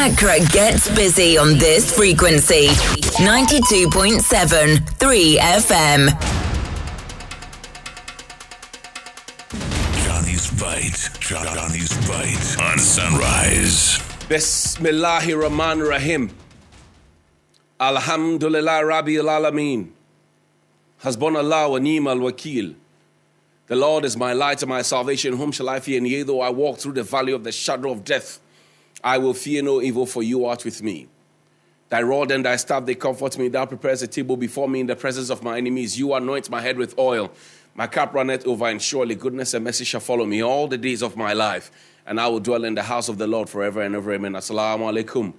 Accra gets busy on this frequency 92.7 3 FM. Johnnie's Bite. Johnnie's Bite on Sunrise. Bismillahir Rahman Rahim. Alhamdulillah Rabbi Alameen. Hasbunallah wa ni'mal wakil. The Lord is my light and my salvation. Whom shall I fear? And yea, though I walk through the valley of the shadow of death, I will fear no evil, for you art with me. Thy rod and thy staff, they comfort me. Thou prepares a table before me in the presence of my enemies. You anoint my head with oil. My cup runneth over, and surely goodness and mercy shall follow me all the days of my life. And I will dwell in the house of the Lord forever and ever. Amen. Assalamu alaikum.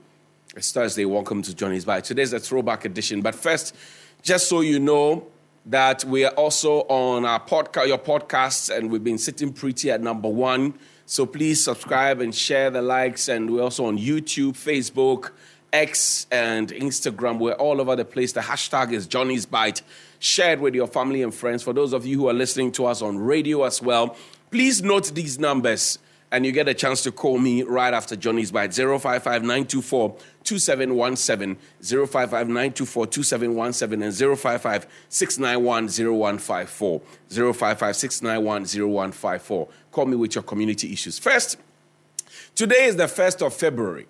It's Thursday. Welcome to Johnnie's Bite. Today's a throwback edition. But first, just so you know, that we are also on our podcast, your podcasts, and we've been sitting pretty at number one. So please subscribe and share the likes. And we're also on YouTube, Facebook, X, and Instagram. We're all over the place. The hashtag is Johnnie's Bite. Share it with your family and friends. For those of you who are listening to us on radio as well, please note these numbers and you get a chance to call me right after Johnnie's Bite 055 924 2717, 055 924 2717, and 055 691 0154. 055 691 0154. Call me with your community issues. First, today is the 1st of February.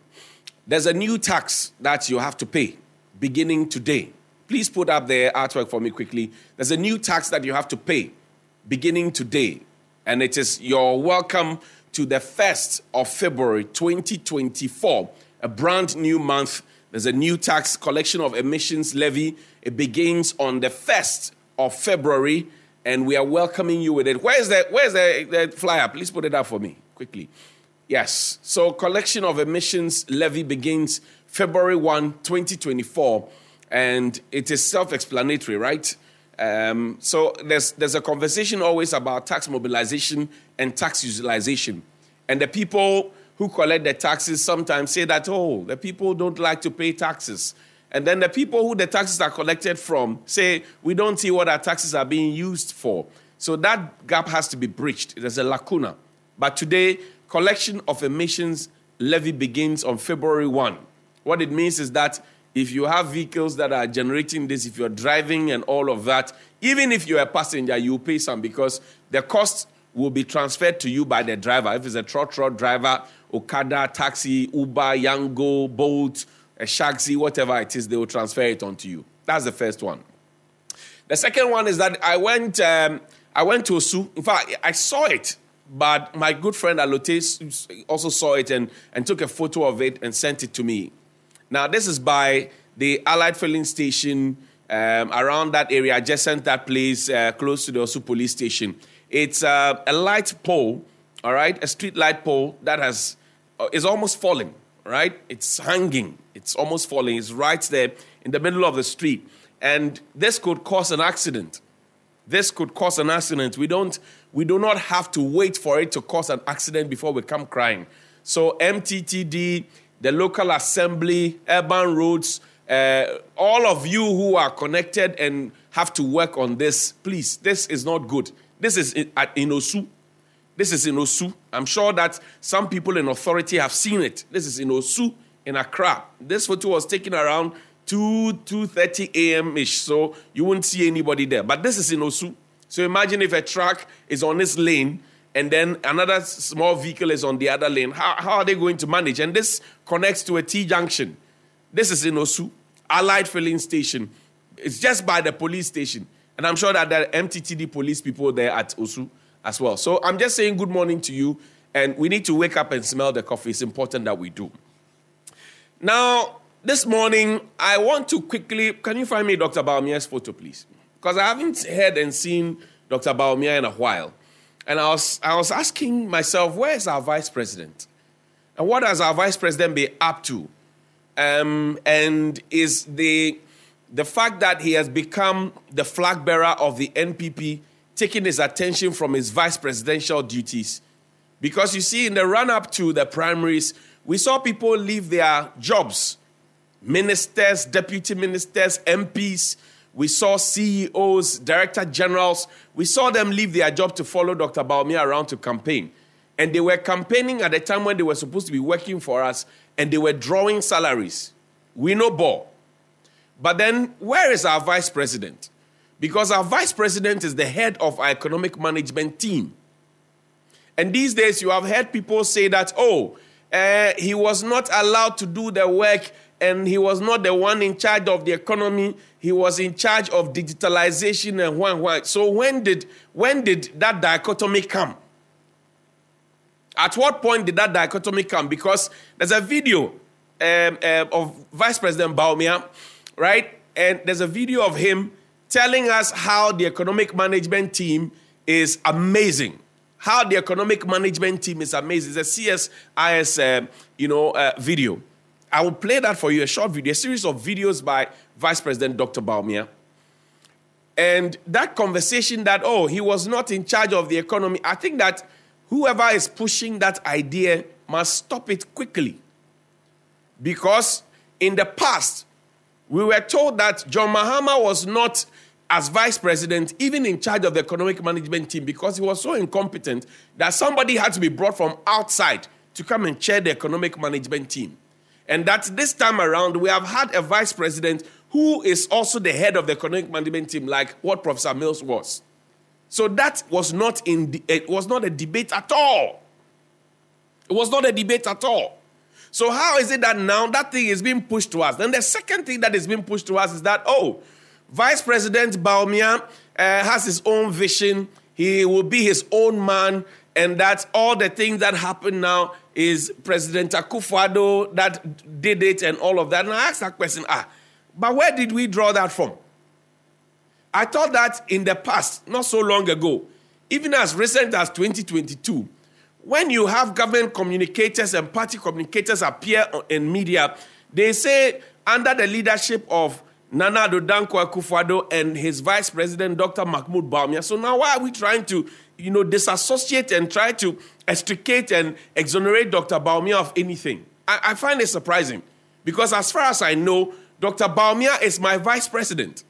There's a new tax that you have to pay beginning today. Please put up the artwork for me quickly. There's a new tax that you have to pay beginning today, and it is your welcome to the 1st of February 2024, a brand new month. There's a new tax collection of emissions levy. It begins on the 1st of February, and we are welcoming you with it. Where's the, where's the, the flyer? Please put it up for me quickly. Yes. So, collection of emissions levy begins February 1, 2024, and it is self explanatory, right? Um, so there's there's a conversation always about tax mobilization and tax utilization, and the people who collect the taxes sometimes say that oh the people don't like to pay taxes, and then the people who the taxes are collected from say we don't see what our taxes are being used for. So that gap has to be breached. There's a lacuna. But today, collection of emissions levy begins on February 1. What it means is that if you have vehicles that are generating this, if you're driving and all of that, even if you're a passenger, you pay some because the cost will be transferred to you by the driver. If it's a trotro driver, Okada, taxi, Uber, Yango, Bolt, a Shaxi, whatever it is, they will transfer it onto you. That's the first one. The second one is that I went, um, I went to Osu. In fact, I saw it, but my good friend Alote also saw it and, and took a photo of it and sent it to me. Now, this is by the Allied filling station um, around that area, adjacent that place, uh, close to the Osu police station. It's uh, a light pole, all right, a street light pole that has uh, is almost falling, right? It's hanging, it's almost falling. It's right there in the middle of the street, and this could cause an accident. This could cause an accident. We don't, we do not have to wait for it to cause an accident before we come crying. So MTTD the local assembly, urban roads, uh, all of you who are connected and have to work on this, please, this is not good. This is in, at, in Osu. This is in Osu. I'm sure that some people in authority have seen it. This is in Osu, in Accra. This photo was taken around 2 2:30 a.m. ish, so you won't see anybody there. But this is in Osu. So imagine if a truck is on this lane and then another small vehicle is on the other lane. How, how are they going to manage? And this connects to a T junction. This is in Osu, Allied filling station. It's just by the police station. And I'm sure that there are MTTD police people there at Osu as well. So I'm just saying good morning to you. And we need to wake up and smell the coffee. It's important that we do. Now, this morning, I want to quickly. Can you find me Dr. Bawumia's photo, please? Because I haven't heard and seen Dr. Bawumia in a while. And I was, I was asking myself, where is our vice president? And what has our vice president been up to? Um, and is the, the fact that he has become the flag bearer of the NPP taking his attention from his vice presidential duties? Because you see, in the run up to the primaries, we saw people leave their jobs ministers, deputy ministers, MPs, we saw CEOs, director generals, we saw them leave their job to follow Dr. Bawumia around to campaign. and they were campaigning at the time when they were supposed to be working for us, and they were drawing salaries. We know ball. But then, where is our vice president? Because our vice president is the head of our economic management team. And these days, you have heard people say that, oh, uh, he was not allowed to do the work and he was not the one in charge of the economy. He was in charge of digitalization and what, what. So when did when did that dichotomy come? At what point did that dichotomy come? Because there's a video um, uh, of Vice President Bawumia, right? And there's a video of him telling us how the economic management team is amazing. How the economic management team is amazing. It's a CSIS, uh, you know, uh, video. I will play that for you, a short video, a series of videos by Vice President Dr. Bawumia. And that conversation that, oh, he was not in charge of the economy, I think that whoever is pushing that idea must stop it quickly. Because in the past, we were told that John Mahama was not, as vice president, even in charge of the economic management team because he was so incompetent that somebody had to be brought from outside to come and chair the economic management team. And that this time around, we have had a vice president who is also the head of the economic management team, like what Professor Mills was. So that was not in it was not a debate at all. It was not a debate at all. So how is it that now that thing is being pushed to us? Then the second thing that is being pushed to us is that oh, Vice President Bawumia uh, has his own vision. He will be his own man, and that all the things that happen now is President Akufo-Addo that did it and all of that. And I asked that question, ah, but where did we draw that from? I thought that in the past, not so long ago, even as recent as 2022, when you have government communicators and party communicators appear in media, they say under the leadership of Nana Addo Dankwa Akufo-Addo and his vice president, Dr. Mahamudu Bawumia. So now why are we trying to, you know, disassociate and try to extricate and exonerate Dr. Bawumia of anything? I, I find it surprising because as far as I know, Dr. Bawumia is my vice president.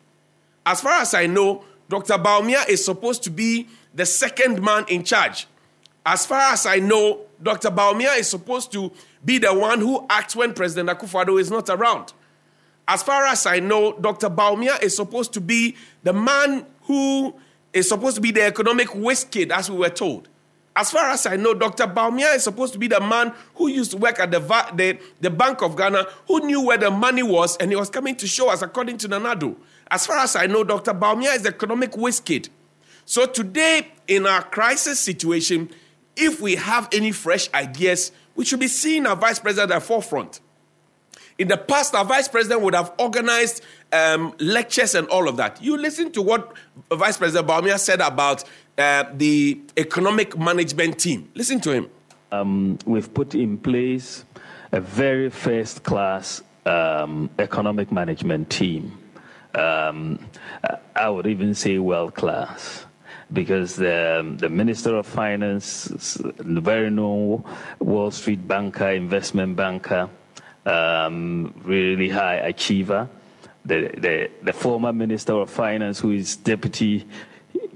As far as I know, Dr. Bawumia is supposed to be the second man in charge. As far as I know, Dr. Bawumia is supposed to be the one who acts when President Akufo-Addo is not around. As far as I know, Dr. Bawumia is supposed to be the man who is supposed to be the economic whiz kid, as we were told. As far as I know, Dr. Bawumia is supposed to be the man who used to work at the, the, the Bank of Ghana, who knew where the money was, and he was coming to show us, according to Nana Addo. As far as I know, Dr. Bawumia is the economic whiz kid. So today, in our crisis situation, if we have any fresh ideas, we should be seeing our vice president at the forefront. In the past, our vice president would have organized um, lectures and all of that. You listen to what Vice President Bawumia said about uh, the economic management team. Listen to him. Um, we've put in place a very first class um, economic management team. Um, I would even say world class because the, the Minister of Finance, very known Wall Street banker, investment banker, um, really high achiever. The, the, the former Minister of Finance, who is deputy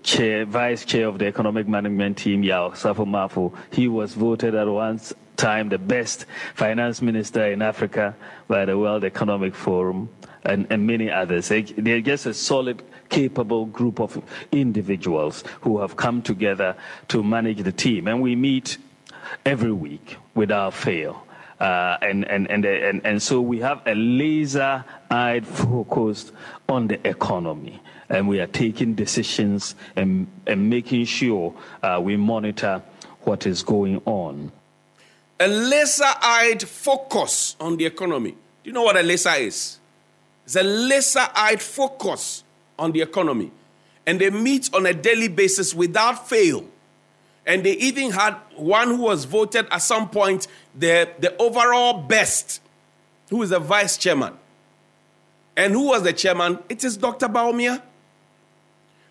chair, vice chair of the economic management team, Yao Osafo Maafo, he was voted at one time the best finance minister in Africa by the World Economic Forum and, and many others. They're just a solid, capable group of individuals who have come together to manage the team. And we meet every week without fail. Uh, and, and, and, and, and so we have a laser eyed focus on the economy. And we are taking decisions and, and making sure uh, we monitor what is going on. A laser eyed focus on the economy. Do you know what a laser is? It's a laser eyed focus on the economy. And they meet on a daily basis without fail. And they even had one who was voted at some point the, the overall best, who is the vice chairman. And who was the chairman? It is Dr. Bawumia.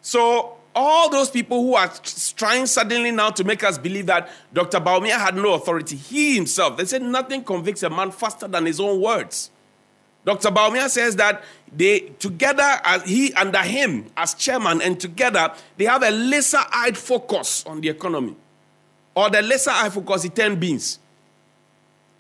So, all those people who are trying suddenly now to make us believe that Dr. Bawumia had no authority, he himself, they said nothing convicts a man faster than his own words. Dr. Bawumia says that they together as he under him as chairman and together they have a lesser eyed focus on the economy. or the lesser eye focus, he turned beans.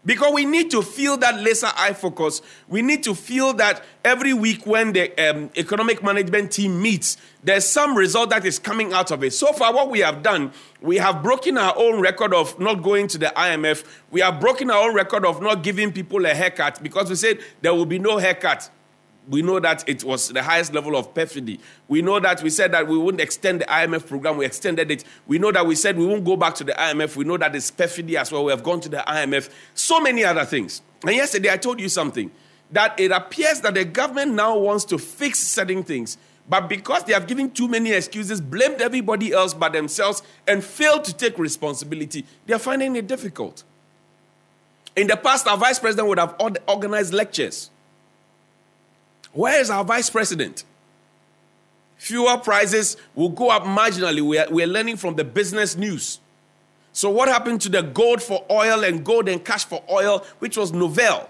Because we need to feel that laser eye focus. We need to feel that every week when the um, economic management team meets, there's some result that is coming out of it. So far, what we have done, we have broken our own record of not going to the IMF. We have broken our own record of not giving people a haircut because we said there will be no haircut we know that it was the highest level of perfidy. We know that we said that we wouldn't extend the IMF program, we extended it. We know that we said we won't go back to the IMF. We know that it's perfidy as well. We have gone to the IMF. So many other things. And yesterday I told you something that it appears that the government now wants to fix certain things. But because they have given too many excuses, blamed everybody else but themselves, and failed to take responsibility, they are finding it difficult. In the past, our vice president would have organized lectures where is our vice president? Fuel prices will go up marginally. We are, we are learning from the business news. So, what happened to the gold for oil and gold and cash for oil, which was Novell?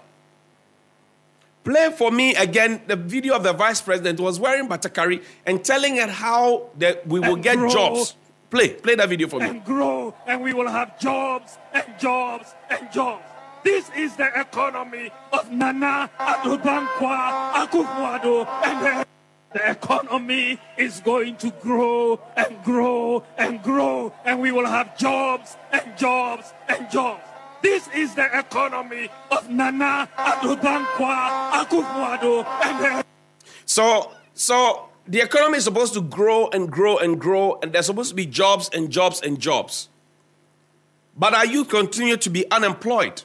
Play for me again the video of the vice president was wearing Batakari and telling her how that we will and get grow, jobs. Play, play that video for me. And grow, and we will have jobs and jobs and jobs. This is the economy of Nana Addo Dankwa Akufo-Addo and the economy is going to grow and grow and grow and we will have jobs and jobs and jobs. This is the economy of Nana Addo Dankwa Akufo-Addo and So so the economy is supposed to grow and grow and grow and there's supposed to be jobs and jobs and jobs. But are you continue to be unemployed?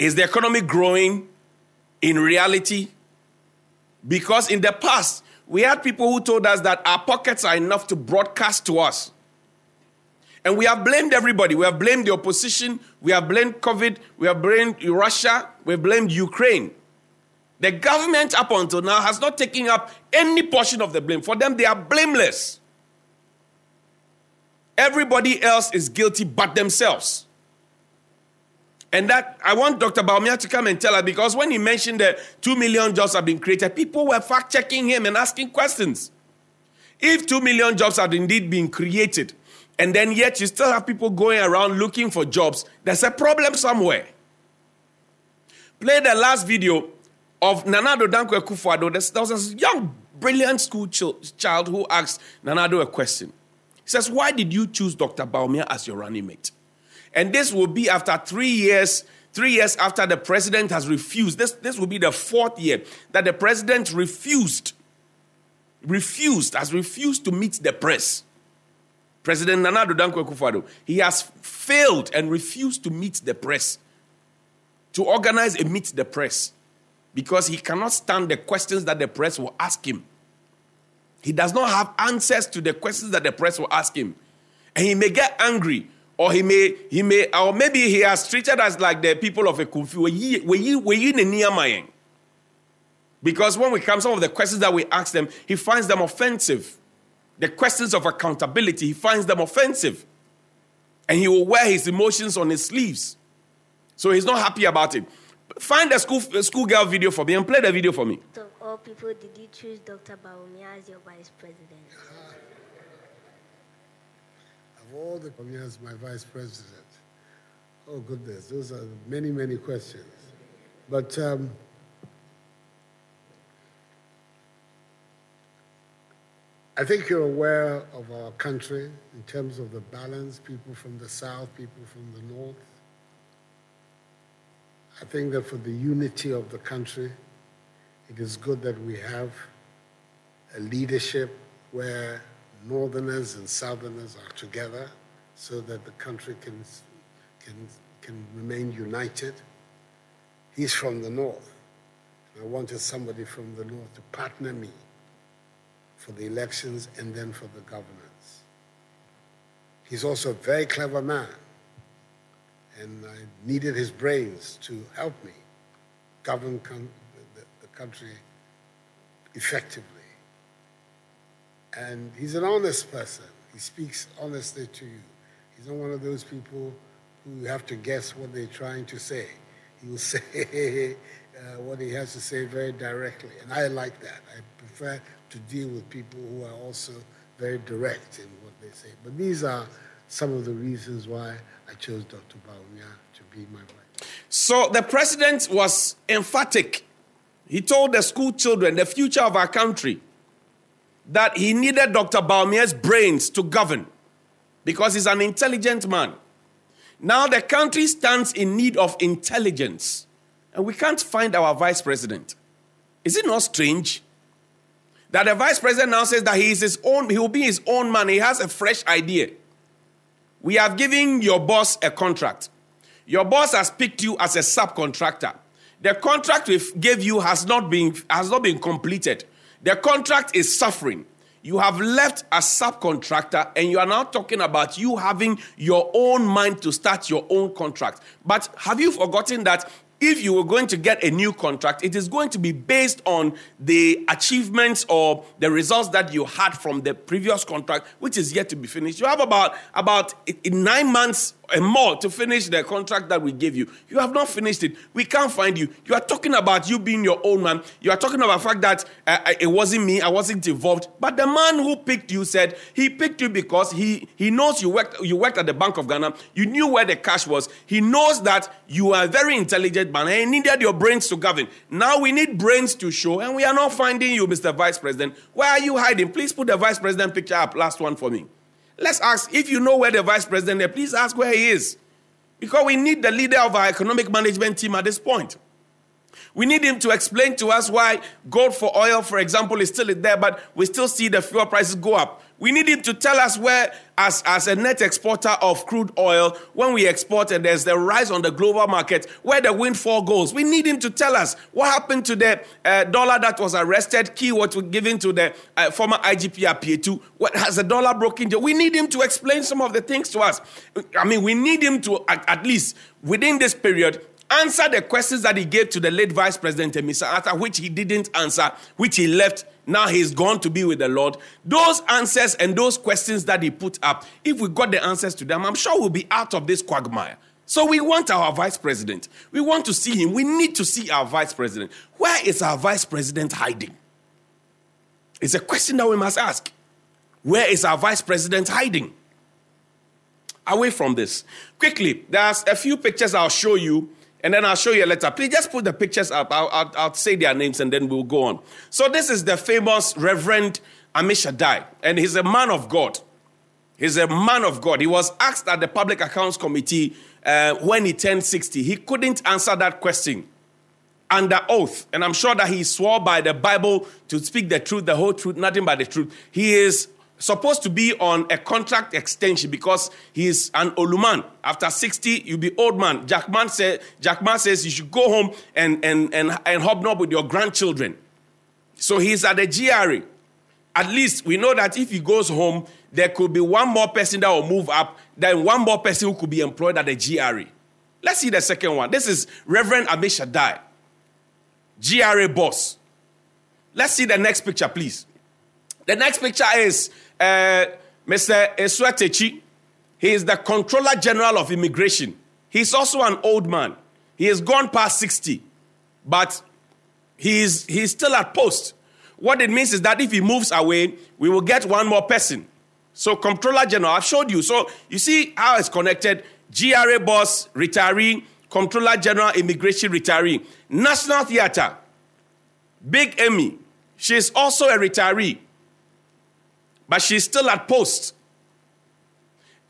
Is the economy growing in reality? Because in the past, we had people who told us that our pockets are enough to broadcast to us. And we have blamed everybody. We have blamed the opposition. We have blamed COVID. We have blamed Russia. We have blamed Ukraine. The government, up until now, has not taken up any portion of the blame. For them, they are blameless. Everybody else is guilty but themselves. And that I want Dr. Bawumia to come and tell us because when he mentioned that 2 million jobs have been created, people were fact checking him and asking questions. If 2 million jobs had indeed been created, and then yet you still have people going around looking for jobs, there's a problem somewhere. Play the last video of Nanado Addo Dankwa Akufo-Addo. There was a young, brilliant school child who asked Nanado a question. He says, Why did you choose Dr. Bawumia as your running mate? And this will be after three years, three years after the president has refused. This, this will be the fourth year that the president refused, refused, has refused to meet the press. President Nana Dankwa Akufo-Addo, he has failed and refused to meet the press, to organize a meet the press, because he cannot stand the questions that the press will ask him. He does not have answers to the questions that the press will ask him. And he may get angry or he may, he may, or maybe he has treated us like the people of a kufi. Because when we come, some of the questions that we ask them, he finds them offensive. The questions of accountability, he finds them offensive. And he will wear his emotions on his sleeves. So he's not happy about it. Find a school schoolgirl video for me and play the video for me. Of all people, did you choose Dr. Bawumia as your vice president? All the as my vice president? Oh, goodness, those are many, many questions. But um, I think you're aware of our country in terms of the balance people from the south, people from the north. I think that for the unity of the country, it is good that we have a leadership where northerners and southerners are together so that the country can, can, can remain united. He's from the north. I wanted somebody from the north to partner me for the elections and then for the governance. He's also a very clever man, and I needed his brains to help me govern the, the country effectively. And he's an honest person. He speaks honestly to you. He's not one of those people who have to guess what they're trying to say. He will say uh, what he has to say very directly. And I like that. I prefer to deal with people who are also very direct in what they say. But these are some of the reasons why I chose Dr. Bawumia to be my wife. So the president was emphatic. He told the school children, the future of our country, that he needed Dr. Bawumia's brains to govern because he's an intelligent man. Now the country stands in need of intelligence, and we can't find our vice president. Is it not strange? That the vice president now says that he is his own, he will be his own man. He has a fresh idea. We have given your boss a contract. Your boss has picked you as a subcontractor. The contract we gave you has not been has not been completed. The contract is suffering. You have left a subcontractor and you are now talking about you having your own mind to start your own contract. But have you forgotten that if you were going to get a new contract, it is going to be based on the achievements or the results that you had from the previous contract, which is yet to be finished. You have about about nine months and more to finish the contract that we gave you. You have not finished it. We can't find you. You are talking about you being your own man. You are talking about the fact that uh, uh it wasn't me. I wasn't involved. But the man who picked you said he picked you because he he knows you worked you worked at the Bank of Ghana. You knew where the cash was. He knows that you are a very intelligent man and he needed your brains to govern. Now we need brains to show, and we are not finding you, Mr. Vice President. Where are you hiding? Please put the Vice President picture up. Last one for me. Let's ask if you know where the Vice President is, please ask where he is. Because we need the leader of our economic management team at this point. We need him to explain to us why gold for oil, for example, is still there, but we still see the fuel prices go up. We need him to tell us where, as, as a net exporter of crude oil, when we export and there's the rise on the global market, where the windfall goes. We need him to tell us what happened to the uh, dollar that was arrested, key what was given to the uh, former IGP Apeatu. What has the dollar broken? We need him to explain some of the things to us. I mean, we need him to, at, at least within this period, answer the questions that he gave to the late Vice President. Arthur, which he didn't answer, which he left now he's gone to be with the Lord. Those answers and those questions that he put up, if we got the answers to them, I'm sure we'll be out of this quagmire. So we want our vice president. We want to see him. We need to see our vice president. Where is our vice president hiding? It's a question that we must ask. Where is our vice president hiding? Away from this. Quickly, there's a few pictures I'll show you and then I'll show you a letter. Please just put the pictures up. I'll, I'll, I'll, say their names and then we'll go on. So, this is the famous Reverend Ammishaddai, and he's a man of God. He's a man of God. He was asked at the Public Accounts Committee uh, when he turned 60. He couldn't answer that question under oath. And I'm sure that he swore by the Bible to speak the truth, the whole truth, nothing but the truth. He is supposed to be on a contract extension because he's an old man. After 60, you'll be old man. Jackman, say, Jackman says you should go home and, and, and, and hobnob with your grandchildren. So he's at the GRA. At least we know that if he goes home, there could be one more person that will move up, then one more person who could be employed at the GRA. Let's see the second one. This is Reverend Ammishaddai, GRA boss. Let's see the next picture, please. The next picture is uh, Mr. Asuah Takyi. He is the Controller General of Immigration. He's also an old man. He has gone past 60, but he's, he's still at post. What it means is that if he moves away, we will get one more person. So, Controller General, I've showed you. So, you see how it's connected GRA boss, retiree, Controller General, immigration retiree. National Theatre, Big Emmy, she's also a retiree but she's still at post.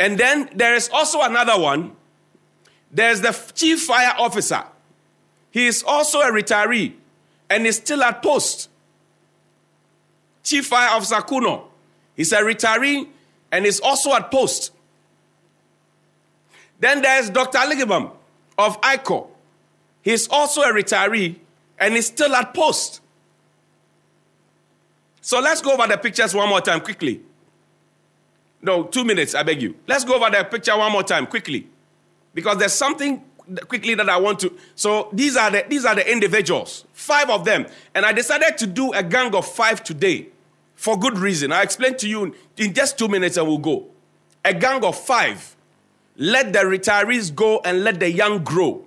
And then there is also another one. There's the chief fire officer. He is also a retiree and is still at post. Chief Fire Officer Kuunuor. He's a retiree and is also at post. Then there's Dr. Ligibam of ICO. He's also a retiree and is still at post. So let's go over the pictures one more time quickly. No, two minutes, I beg you. Let's go over the picture one more time quickly. Because there's something quickly that I want to. So these are the these are the individuals, five of them. And I decided to do a gang of five today for good reason. I'll explain to you in just two minutes and we'll go. A gang of five. Let the retirees go and let the young grow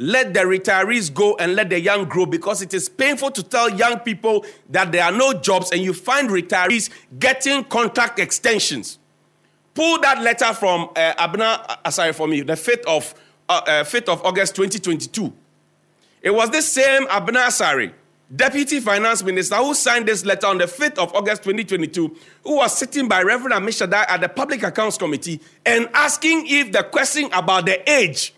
let the retirees go and let the young grow because it is painful to tell young people that there are no jobs and you find retirees getting contract extensions. pull that letter from uh, Abena Asare for me, the 5th of, uh, uh, 5th of August 2022. It was this same Abena Asare, Deputy Finance Minister, who signed this letter on the 5th of August 2022, who was sitting by Reverend Ammishaddai at the Public Accounts Committee and asking if the question about the age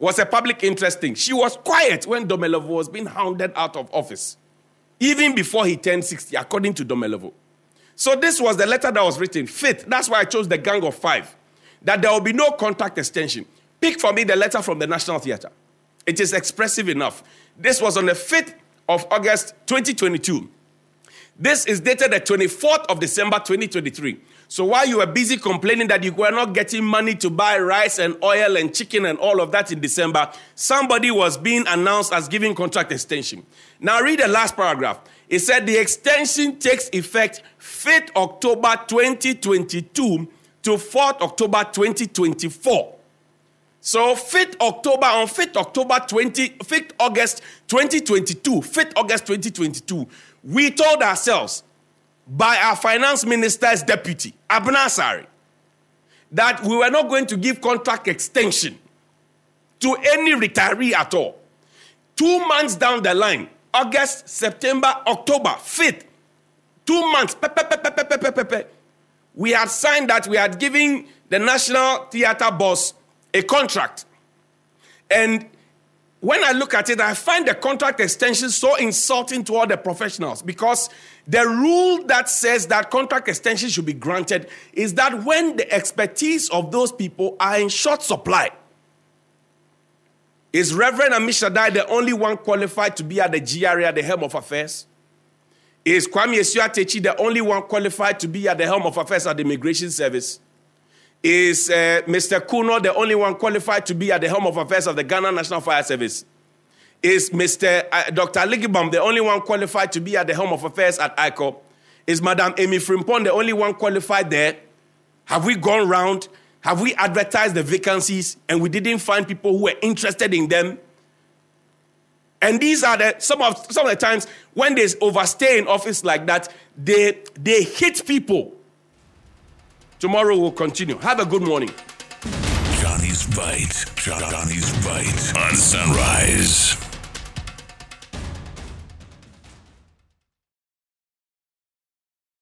was a public interest thing. She was quiet when Domelevo was being hounded out of office, even before he turned 60, according to Domelevo. So this was the letter that was written. Fifth, that's why I chose the gang of five, that there will be no contract extension. Pick for me the letter from the National Theatre. It is expressive enough. This was on the 5th of August 2022. This is dated the 24th of December 2023. So while you were busy complaining that you were not getting money to buy rice and oil and chicken and all of that in December, somebody was being announced as giving contract extension. Now read the last paragraph. It said the extension takes effect 5th October 2022 to 4th October 2024. So 5th October on 5th October 20 5th August 2022, 5th August 2022, we told ourselves by our finance minister's deputy, Abena Asare, that we were not going to give contract extension to any retiree at all. Two months down the line, August, September, October, 5th, two months, pe, pe, pe, we had signed that we had given the National Theatre boss a contract. And when I look at it, I find the contract extension so insulting to all the professionals because the rule that says that contract extension should be granted is that when the expertise of those people are in short supply. Is Reverend Ammishaddai the only one qualified to be at the GRA at the helm of affairs? Is Kwame Takyi the only one qualified to be at the helm of affairs at the Immigration Service? Is uh, Mr. Kuunuor the only one qualified to be at the helm of affairs of the Ghana National Fire Service? Is Mr. Uh, Dr. Ligibam the only one qualified to be at the helm of affairs at ICO? Is Madam Amy Frimpong the only one qualified there? Have we gone round? Have we advertised the vacancies and we didn't find people who were interested in them? And these are the some of some of the times when they overstay in office like that, they they hit people Tomorrow we'll continue. Have a good morning. Johnnie's Bite. Johnnie's Bite on Sunrise.